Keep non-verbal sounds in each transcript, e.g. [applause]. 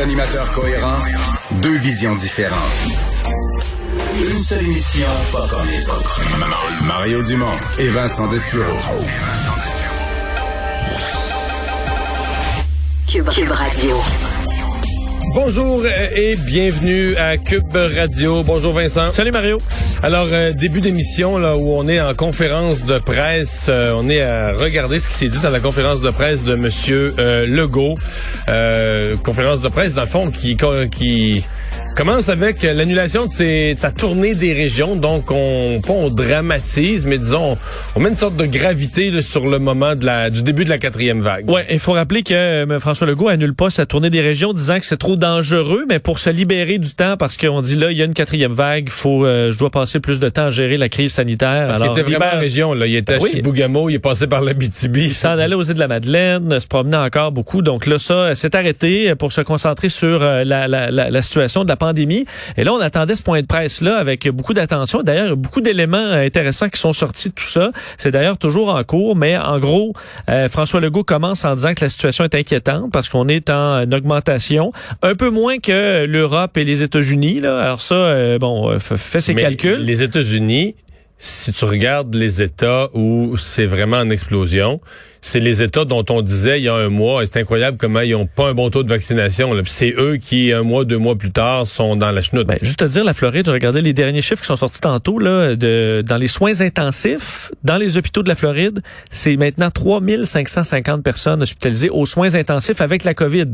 Deux animateurs cohérents, deux visions différentes. Une seule émission, pas comme les autres. Mario Dumont et Vincent Dessureau. Cube, Cube Radio. Bonjour euh, et bienvenue à Cube Radio. Bonjour Vincent. Salut Mario. Alors euh, début d'émission là où on est en conférence de presse, euh, on est à regarder ce qui s'est dit dans la conférence de presse de Monsieur Legault. conférence de presse dans le fond qui qui commence avec l'annulation de, ses, de, sa tournée des régions. Donc, on, pas on dramatise, mais disons, on met une sorte de gravité là, sur le moment de la, du début de la quatrième vague. Ouais, il faut rappeler que euh, François Legault annule pas sa tournée des régions, disant que c'est trop dangereux, mais pour se libérer du temps, parce qu'on dit là, il y a une quatrième vague, faut, euh, je dois passer plus de temps à gérer la crise sanitaire. Parce Alors, il était vraiment en région, là. Il était à oui. Chibougamau, il est passé par la BTB. Il s'en allait aux îles de la Madeleine, se promenait encore beaucoup. Donc là, ça s'est arrêté pour se concentrer sur euh, la, la, la, la situation de la pandémie. Et là, on attendait ce point de presse-là avec beaucoup d'attention. D'ailleurs, beaucoup d'éléments intéressants qui sont sortis de tout ça. C'est d'ailleurs toujours en cours, mais en gros, euh, François Legault commence en disant que la situation est inquiétante parce qu'on est en augmentation, un peu moins que l'Europe et les États-Unis. Là. Alors ça, euh, bon, fait ses mais calculs. Les États-Unis, si tu regardes les États où c'est vraiment en explosion, c'est les États dont on disait il y a un mois, et c'est incroyable comment ils ont pas un bon taux de vaccination. C'est eux qui, un mois, deux mois plus tard, sont dans la chenoute. Ben, juste à dire, la Floride, je regardais les derniers chiffres qui sont sortis tantôt, là, de, dans les soins intensifs, dans les hôpitaux de la Floride, c'est maintenant 3550 personnes hospitalisées aux soins intensifs avec la COVID.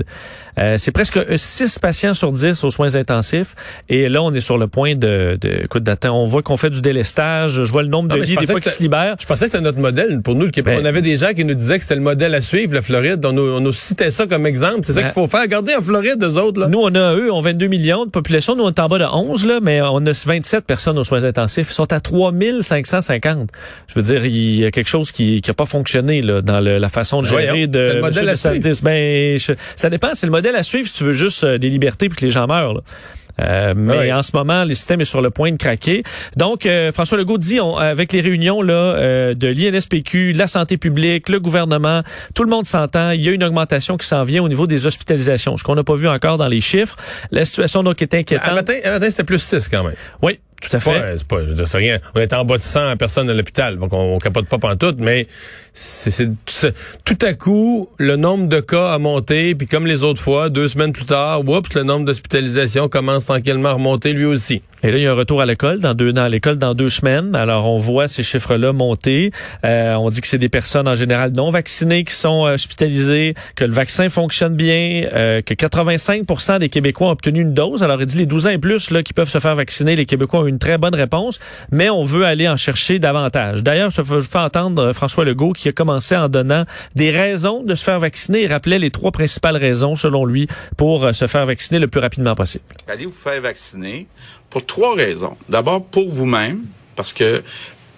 Euh, c'est presque 6 patients sur 10 aux soins intensifs. Et là, on est sur le point de, de écoute, d'attendre. On voit qu'on fait du délestage. Je vois le nombre de lits des fois qui se libèrent. Je pensais que c'était notre modèle pour nous, le Québec. Ben, on avait des gens qui nous disait que c'était le modèle à suivre, la Floride. On nous, on nous citait ça comme exemple. C'est ça qu'il faut faire. Regardez en Floride, eux autres. Là. Nous, on a, eux, on 22 millions de population. Nous, on est en bas de 11, là, mais on a 27 personnes aux soins intensifs. Ils sont à 3550. Je veux dire, il y a quelque chose qui n'a pas fonctionné là, dans le, la façon de gérer Voyons, de le modèle à suivre. Ben, je, ça dépend. C'est le modèle à suivre si tu veux juste euh, des libertés puis que les gens meurent. Là. Euh, mais oui. en ce moment, le système est sur le point de craquer. Donc, euh, François Legault dit, on, avec les réunions là euh, de l'INSPQ, la santé publique, le gouvernement, tout le monde s'entend. Il y a une augmentation qui s'en vient au niveau des hospitalisations, ce qu'on n'a pas vu encore dans les chiffres. La situation donc est inquiétante. Un matin, un matin c'était plus 6 quand même. Oui. Tout à fait. Ouais, c'est pas, je veux dire, c'est rien. On est en bas de 100 personnes à l'hôpital, donc on, on capote pas pantoute, mais c'est, c'est, tout à coup, le nombre de cas a monté, puis comme les autres fois, deux semaines plus tard, oups, le nombre d'hospitalisations commence tranquillement à remonter lui aussi. Et là, il y a un retour à l'école dans deux dans l'école dans deux semaines. Alors, on voit ces chiffres-là monter. Euh, on dit que c'est des personnes en général non vaccinées qui sont hospitalisées, que le vaccin fonctionne bien, euh, que 85% des Québécois ont obtenu une dose. Alors, il dit les 12 ans et plus là qui peuvent se faire vacciner, les Québécois ont une très bonne réponse, mais on veut aller en chercher davantage. D'ailleurs, je fais entendre François Legault qui a commencé en donnant des raisons de se faire vacciner. Il rappelait les trois principales raisons, selon lui, pour se faire vacciner le plus rapidement possible. Allez vous faire vacciner pour trois raisons. D'abord, pour vous-même, parce que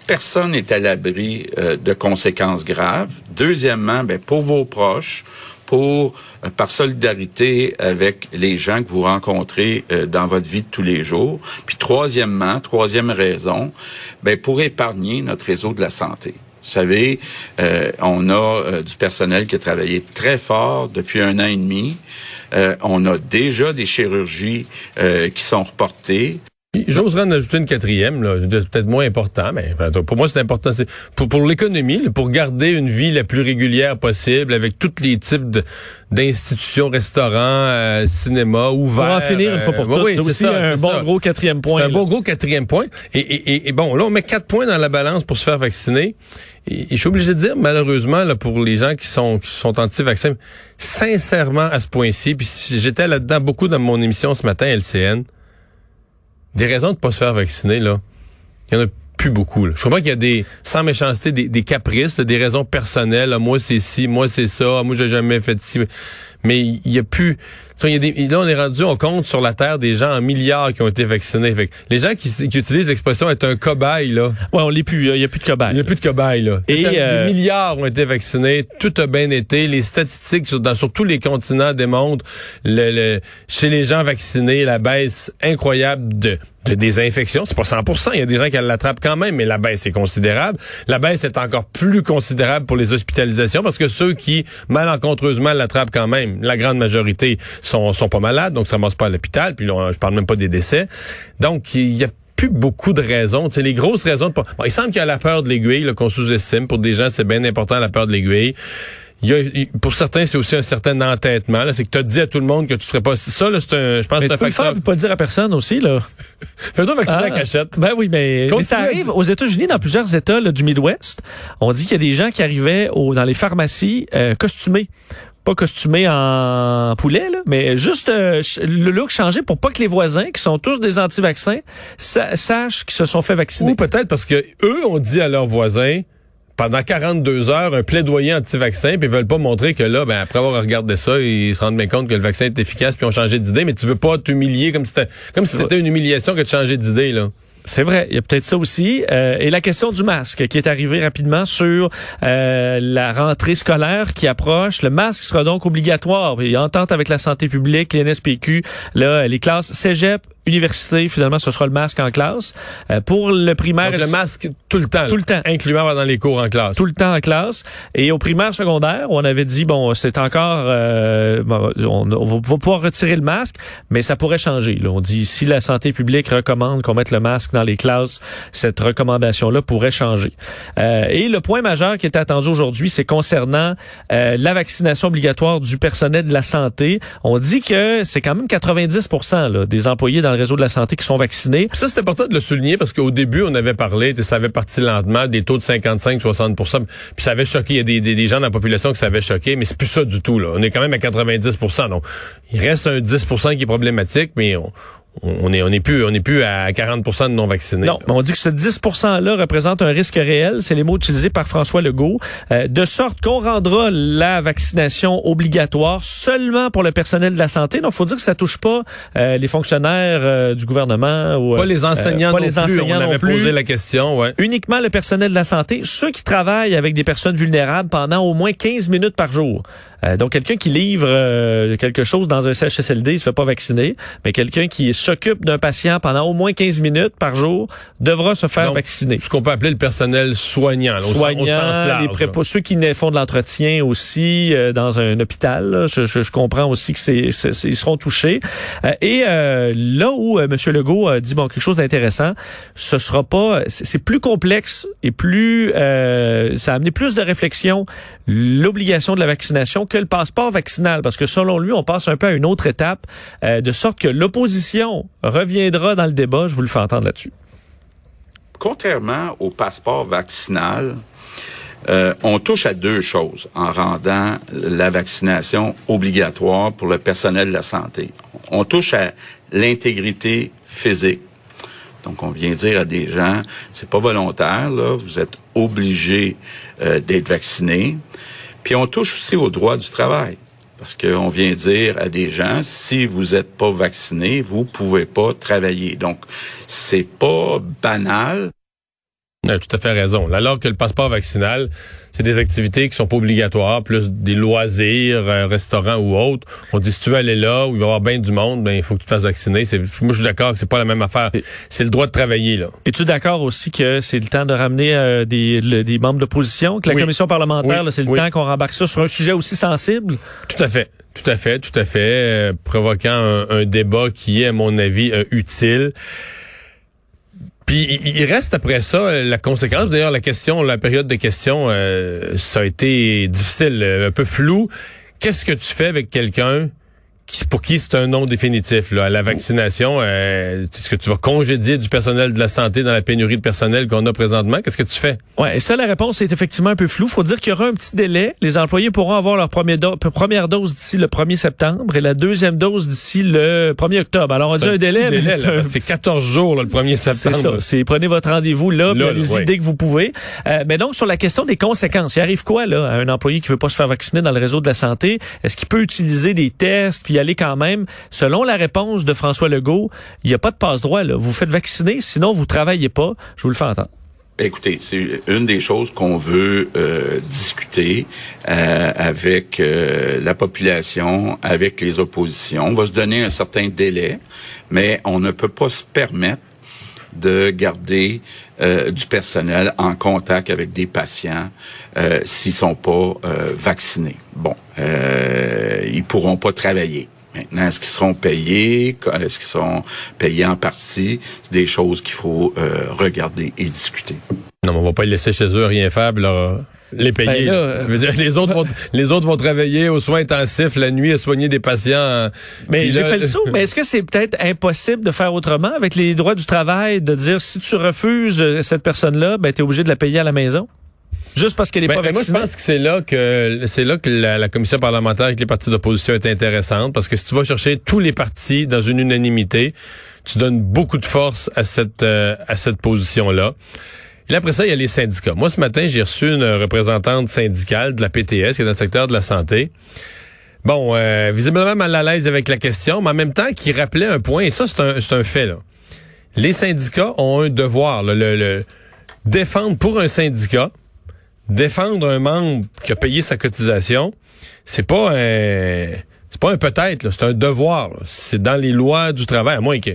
personne n'est à l'abri euh, de conséquences graves. Deuxièmement, ben, pour vos proches, pour euh, par solidarité avec les gens que vous rencontrez euh, dans votre vie de tous les jours. Puis troisièmement, troisième raison, ben, pour épargner notre réseau de la santé. Vous savez, on a du personnel qui a travaillé très fort depuis un an et demi. Euh, on a déjà des chirurgies euh, qui sont reportées. J'oserais en ajouter une quatrième, là, peut-être moins important, mais pour moi c'est important. Pour, pour l'économie, pour garder une vie la plus régulière possible, avec tous les types d'institutions, restaurants, euh, cinéma, ouverts. Pour en finir une fois pour toutes. oui, c'est aussi ça, un bon ça. gros quatrième point. C'est un bon gros quatrième point. Et, et, et, et bon, là, on met quatre points dans la balance pour se faire vacciner. Et, je suis obligé de dire, malheureusement, là, pour les gens qui sont, qui sont anti-vaccins, sincèrement, à ce point-ci, puis j'étais là-dedans beaucoup dans mon émission ce matin, LCN, des raisons de pas se faire vacciner, là, il y en a plus beaucoup. Là. Je comprends qu'il y a des, sans méchanceté, des, des caprices, là, des raisons personnelles. Moi, c'est ci, moi, c'est ça. Moi, j'ai jamais fait ci. Mais il y a plus... Il y a des, là, on est rendu, on compte sur la Terre des gens en milliards qui ont été vaccinés. Fait que les gens qui, qui utilisent l'expression être un cobaye, là, Ouais, on l'est plus. Il y a plus de cobayes. il n'y a plus de cobayes, là. Et, Des euh, milliards ont été vaccinés. Tout a bien été. Les statistiques sur, dans, sur tous les continents démontrent le, le- chez les gens vaccinés la baisse incroyable de de désinfection. C'est pas 100% Il y a des gens qui l'attrapent quand même, mais la baisse est considérable. La baisse est encore plus considérable pour les hospitalisations parce que ceux qui, malencontreusement, l'attrapent quand même, la grande majorité sont, sont pas malades, donc ça ne pas à l'hôpital. Puis là, je parle même pas des décès. Donc, il y a plus beaucoup de raisons. C'est les grosses raisons. De... Bon, il semble qu'il y a la peur de l'aiguille qu'on sous-estime. Pour des gens, c'est bien important la peur de l'aiguille. Il y a, pour certains, c'est aussi un certain entêtement. C'est que tu as dit à tout le monde que tu serais pas... Ça, là, c'est un... Je pense mais tu peux le faire, pas le dire à personne aussi, là. [laughs] Fais-toi vacciner ah, la cachette. Ben oui, mais, mais ça arrive aux États-Unis, dans plusieurs États là, du Midwest. On dit qu'il y a des gens qui arrivaient au, dans les pharmacies euh, costumés pas costumés en poulet, là, mais juste euh, le look changé pour pas que les voisins, qui sont tous des anti-vaccins, sachent qu'ils se sont fait vacciner. Ou peut-être parce que eux ont dit à leurs voisins, pendant 42 heures un plaidoyer anti-vaccin, puis ils veulent pas montrer que là, ben, après avoir regardé ça, ils se rendent bien compte que le vaccin est efficace, puis ont changé d'idée, mais tu veux pas t'humilier comme si c'était comme si c'était une humiliation que de changer d'idée, là. C'est vrai, il y a peut-être ça aussi. Euh, et la question du masque qui est arrivée rapidement sur euh, la rentrée scolaire qui approche. Le masque sera donc obligatoire. Et entente avec la santé publique, les NSPQ, là, les classes cégep, université, finalement, ce sera le masque en classe. Euh, pour le primaire... Donc, le masque tout le temps. Tout le temps. Incluant dans les cours en classe. Tout le temps en classe. Et au primaire secondaire, on avait dit, bon, c'est encore... Euh, on, on, va pouvoir retirer le masque, mais ça pourrait changer. Là. On dit, si la santé publique recommande qu'on mette le masque dans les classes, cette recommandation-là pourrait changer. Euh, et le point majeur qui est attendu aujourd'hui, c'est concernant euh, la vaccination obligatoire du personnel de la santé. On dit que c'est quand même 90 là, des employés dans le réseau de la santé qui sont vaccinés. ça, c'est important de le souligner parce qu'au début, on avait parlé, ça avait parti lentement, des taux de 55-60% puis ça avait choqué. Il y a des, gens dans la population qui ça avait choqué, mais c'est plus ça du tout. Là. On est quand même à 90% Donc, il reste un 10% qui est problématique, mais on, on est on est plus on est plus à 40% de non vaccinés. Non, mais on dit que ce 10% là représente un risque réel, c'est les mots utilisés par François Legault, euh, de sorte qu'on rendra la vaccination obligatoire seulement pour le personnel de la santé. Donc faut dire que ça touche pas euh, les fonctionnaires euh, du gouvernement ou pas les enseignants pas non les plus. enseignants on avait posé la question, ouais. Uniquement le personnel de la santé, ceux qui travaillent avec des personnes vulnérables pendant au moins 15 minutes par jour. Donc quelqu'un qui livre quelque chose dans un CHSLD, il se fait pas vacciner, mais quelqu'un qui s'occupe d'un patient pendant au moins 15 minutes par jour devra se faire vacciner. Ce qu'on peut appeler le personnel soignant, soignant, au, sens, les ceux qui font de l'entretien aussi euh, dans un hôpital. Je, je, comprends aussi que c'est, ils seront touchés. Euh, et euh, là où M. Legault a dit bon quelque chose d'intéressant, ce sera pas, c'est plus complexe et plus, ça a amené plus de réflexion l'obligation de la vaccination que le passeport vaccinal, parce que selon lui, on passe un peu à une autre étape, de sorte que l'opposition reviendra dans le débat. Je vous le fais entendre là-dessus. Contrairement au passeport vaccinal, euh, on touche à deux choses en rendant la vaccination obligatoire pour le personnel de la santé. On touche à l'intégrité physique. Donc, on vient dire à des gens, c'est pas volontaire, là, vous êtes obligés euh, d'être vaccinés. Puis on touche aussi au droit du travail. Parce qu'on vient dire à des gens, si vous n'êtes pas vacciné, vous pouvez pas travailler. Donc, c'est pas banal. Tu as tout à fait raison. Alors que le passeport vaccinal, c'est des activités qui sont pas obligatoires, plus des loisirs, un restaurant ou autre. On dit si tu veux aller là où il va y avoir bien du monde, ben il faut que tu te fasses vacciner. C'est, moi je suis d'accord que c'est pas la même affaire. C'est le droit de travailler là. Es-tu d'accord aussi que c'est le temps de ramener euh, des, des membres d'opposition, que la commission parlementaire, c'est le temps qu'on rembarque ça sur un sujet aussi sensible? Tout à fait. Tout à fait, tout à fait, euh, provoquant un, débat qui est, à mon avis, euh, utile. Puis il reste après ça euh, la conséquence. D'ailleurs, la question, la période de questions, euh, ça a été difficile, euh, un peu flou. Qu'est-ce que tu fais avec quelqu'un pour qui c'est un nom définitif là, à la vaccination? Euh, Est-ce que tu vas congédier du personnel de la santé dans la pénurie de personnel qu'on a présentement? Qu'est-ce que tu fais? Ouais, et ça, la réponse est effectivement un peu floue. faut dire qu'il y aura un petit délai. Les employés pourront avoir leur première, première dose d'ici le 1er septembre et la deuxième dose d'ici le 1er octobre. Alors, on dit un délai, c'est 14 jours le 1er septembre. C'est ça. prenez votre rendez-vous là, là allez-y dès que vous pouvez. Euh, mais donc, sur la question des conséquences, il arrive quoi là à un employé qui veut pas se faire vacciner dans le réseau de la santé? Est-ce qu'il peut utiliser des tests puis aller quand même, selon la réponse de François Legault, il n'y a pas de passe-droit. Vous faites vacciner, sinon vous travaillez pas. Je vous le fais entendre. Ben, écoutez, c'est une des choses qu'on veut euh, discuter euh, avec euh, la population, avec les oppositions. On va se donner un certain délai, mais on ne peut pas se permettre de garder du personnel en contact avec des patients s'ils sont pas vaccinés. Bon, ils pourront pas travailler. Maintenant, est-ce qu'ils seront payés? Est-ce qu'ils seront payés en partie? C'est des choses qu'il faut euh, regarder et discuter. Non, mais on va pas les laisser chez eux rien faire, leur les payer. Ben là, euh, dire, les autres vont les autres vont travailler aux soins intensifs la nuit à soigner des patients. Mais j'ai fait le saut. [laughs] Mais est-ce que c'est peut-être impossible de faire autrement avec les droits du travail, de dire si tu refuses euh, cette personne-là, ben es obligé de la payer à la maison? Juste parce qu'elle est ben, pas vaccinée. Moi, je pense que c'est là que c'est là que la, la, commission parlementaire avec les partis d'opposition est intéressante parce que si tu vas chercher tous les partis dans une unanimité, tu donnes beaucoup de force à cette euh, à cette position là. Et après ça, il y a les syndicats. Moi, ce matin, j'ai reçu une représentante syndicale de la PTS, qui est dans le secteur de la santé. Bon, euh, visiblement mal à l'aise avec la question, mais en même temps, qui rappelait un point, et ça, c'est un, un fait. Là. Les syndicats ont un devoir, le, le, défendre pour un syndicat, défendre un membre qui a payé sa cotisation, c'est pas un c'est pas un peut-être, c'est un devoir. C'est dans les lois du travail, à moins que,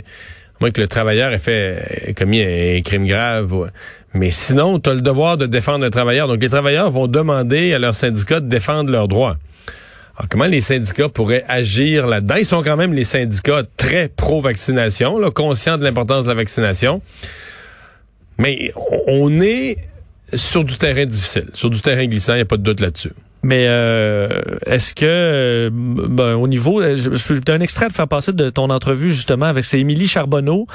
moins que le travailleur ait fait ait commis un crime grave. Mais sinon, tu as le devoir de défendre un travailleur. Donc, les travailleurs vont demander à leurs syndicats de défendre leurs droits. Alors, comment les syndicats pourraient agir là-dedans? Ils sont quand même les syndicats très pro-vaccination, conscients de l'importance de la vaccination. Mais on est sur du terrain difficile, sur du terrain glissant, il n'y a pas de doute là-dessus. Mais euh, est-ce que, euh, ben, au niveau, euh, je, je un extrait de faire passer de ton entrevue justement avec c'est Émilie Charbonneau,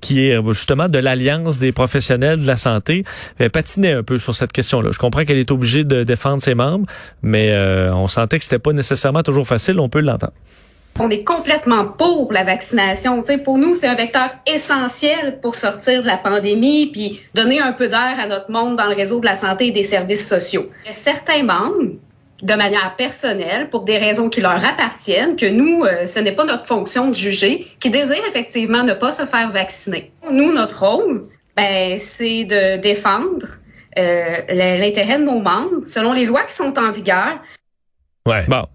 qui est justement de l'alliance des professionnels de la santé, elle patinait un peu sur cette question-là. Je comprends qu'elle est obligée de défendre ses membres, mais on sentait que c'était pas nécessairement toujours facile. On peut l'entendre. On est complètement pour la vaccination. sais, pour nous, c'est un vecteur essentiel pour sortir de la pandémie puis donner un peu d'air à notre monde dans le réseau de la santé et des services sociaux. Certains membres de manière personnelle, pour des raisons qui leur appartiennent, que nous, euh, ce n'est pas notre fonction de juger, qui désirent effectivement ne pas se faire vacciner. Nous, notre rôle, ben, c'est de défendre euh, l'intérêt de nos membres selon les lois qui sont en vigueur. Ouais. Bon.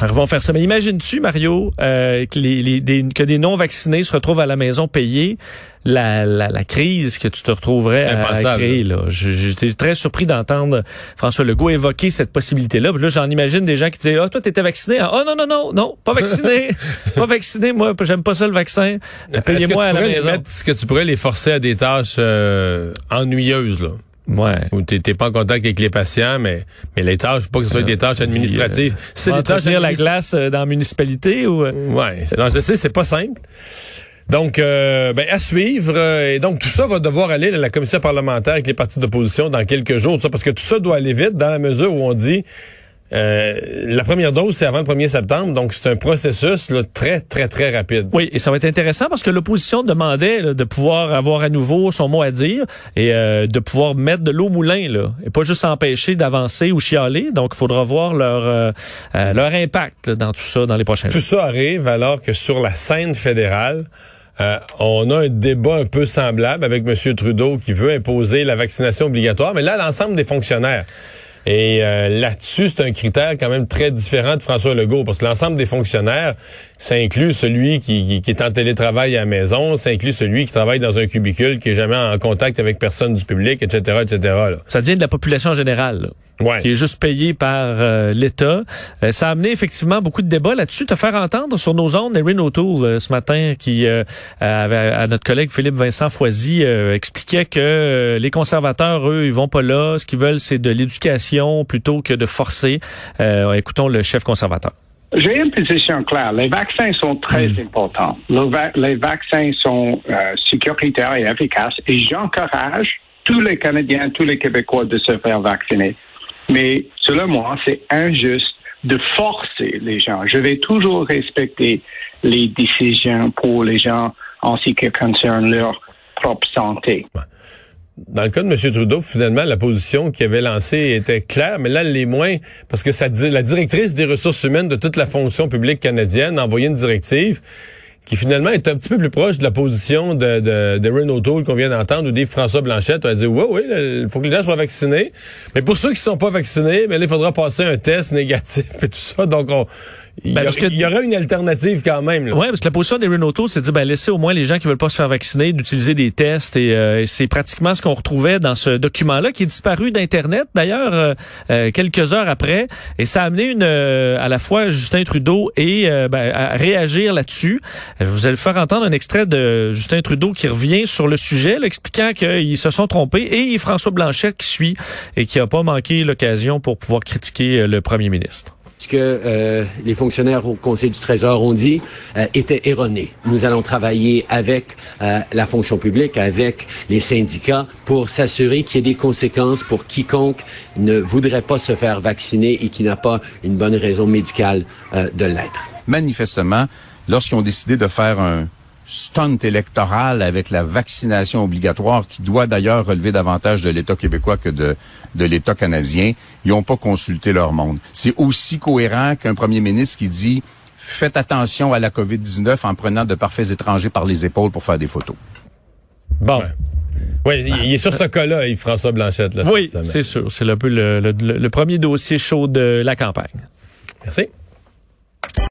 Alors, vont faire ça. Mais imagines-tu, Mario, euh, que, les, des, que des non-vaccinés se retrouvent à la maison payés, la, la, la crise que tu te retrouverais à, créer. Là. J'étais très surpris d'entendre François Legault évoquer cette possibilité-là. Là, j'en imagine des gens qui disent, ah, oh, toi, t'étais vacciné. Ah, oh, non, non, non, non, pas vacciné. [laughs] pas vacciné, moi, j'aime pas ça le vaccin. Payez-moi à la maison. Est-ce que tu pourrais les forcer à des tâches euh, ennuyeuses, là? Ouais. Ou t'es pas en contact avec les patients, mais mais les tâches, pas que ce soit des tâches administratives. Euh, c'est des tâches la glace euh, dans la municipalité ou. Euh? Ouais. Non, je sais, c'est pas simple. Donc, ben, à suivre. et donc, tout ça va devoir aller à la commission parlementaire avec les partis d'opposition dans quelques jours. Ça, parce que tout ça doit aller vite dans la mesure où on dit euh, la première dose, c'est avant le 1er septembre, donc c'est un processus là, très, très, très rapide. Oui, et ça va être intéressant parce que l'opposition demandait de pouvoir avoir à nouveau son mot à dire et euh, de pouvoir mettre de l'eau au moulin, là, et pas juste empêcher d'avancer ou chialer. Donc, il faudra voir leur, euh, leur impact dans tout ça dans les prochains jours. Tout ça arrive alors que sur la scène fédérale, on a un débat un peu semblable avec M. Trudeau qui veut imposer la vaccination obligatoire, mais là, l'ensemble des fonctionnaires. Et euh, là-dessus, c'est un critère quand même très différent de François Legault, parce que l'ensemble des fonctionnaires, ça inclut celui qui, qui, est en télétravail à la maison, ça inclut celui qui travaille dans un cubicule, qui est jamais en contact avec personne du public, etc., etc. Là. Ça devient de la population générale, ouais. qui est juste payée par euh, l'État. Euh, ça a amené effectivement beaucoup de débats là-dessus. Te faire entendre sur nos ondes Erin O'Toole ce matin, qui avait, à notre collègue Philippe Vincent Foisy expliquait que les conservateurs, eux, ils vont pas là. Ce qu'ils veulent, c'est de l'éducation plutôt que de forcer. Euh, écoutons le chef conservateur. J'ai une position claire. Les vaccins sont très hmm. importants. les vaccins sont euh, sécuritaires et efficaces et j'encourage tous les Canadiens, tous les Québécois de se faire vacciner. Mais selon moi, c'est injuste de forcer les gens. Je vais toujours respecter les décisions pour les gens en ce qui concerne leur propre santé dans le cas de M. Trudeau, finalement, la position qu'il avait lancée était claire, mais là, elle l'est moins, parce que ça, la directrice des ressources humaines de toute la fonction publique canadienne a envoyé une directive qui finalement est un petit peu plus proche de la position de, de, de Renault Tool qu'on vient d'entendre, ou des François Blanchette, on a dit, oui, oui, il faut que les gens soient vaccinés. Mais pour ceux qui sont pas vaccinés, mais il faudra passer un test négatif et tout ça. Donc, il, Ben, y, aurait- que- il y aurait une alternative quand même. Oui, parce que la position des Renault c'est de dire, ben, laissez au moins les gens qui veulent pas se faire vacciner d'utiliser des tests. Et, euh, c'est pratiquement ce qu'on retrouvait dans ce document-là, qui est disparu d'Internet, d'ailleurs, euh, euh, quelques heures après. Et ça a amené une, euh, à la fois Justin Trudeau et euh, ben, à réagir là-dessus. Vous allez faire entendre un extrait de Justin Trudeau qui revient sur le sujet, là, expliquant qu'ils se sont trompés. Et François Blanchet qui suit et qui a pas manqué l'occasion pour pouvoir critiquer euh, le premier ministre. Ce que euh, les fonctionnaires au Conseil du Trésor ont dit euh, était erroné. Nous allons travailler avec euh, la fonction publique, avec les syndicats, pour s'assurer qu'il y ait des conséquences pour quiconque ne voudrait pas se faire vacciner et qui n'a pas une bonne raison médicale euh, de l'être. manifestement, lorsqu'ils ont décidé de faire un stunt électoral avec la vaccination obligatoire, qui doit d'ailleurs relever davantage de l'État québécois que de, de l'État canadien, ils n'ont pas consulté leur monde. C'est aussi cohérent qu'un premier ministre qui dit faites attention à la COVID-19 en prenant de parfaits étrangers par les épaules pour faire des photos. Bon. Oui, il, il est sur ce cas-là, Yves François Blanchette. Là, Oui, c'est sûr. C'est un peu le, le- le premier dossier chaud de la campagne. Merci.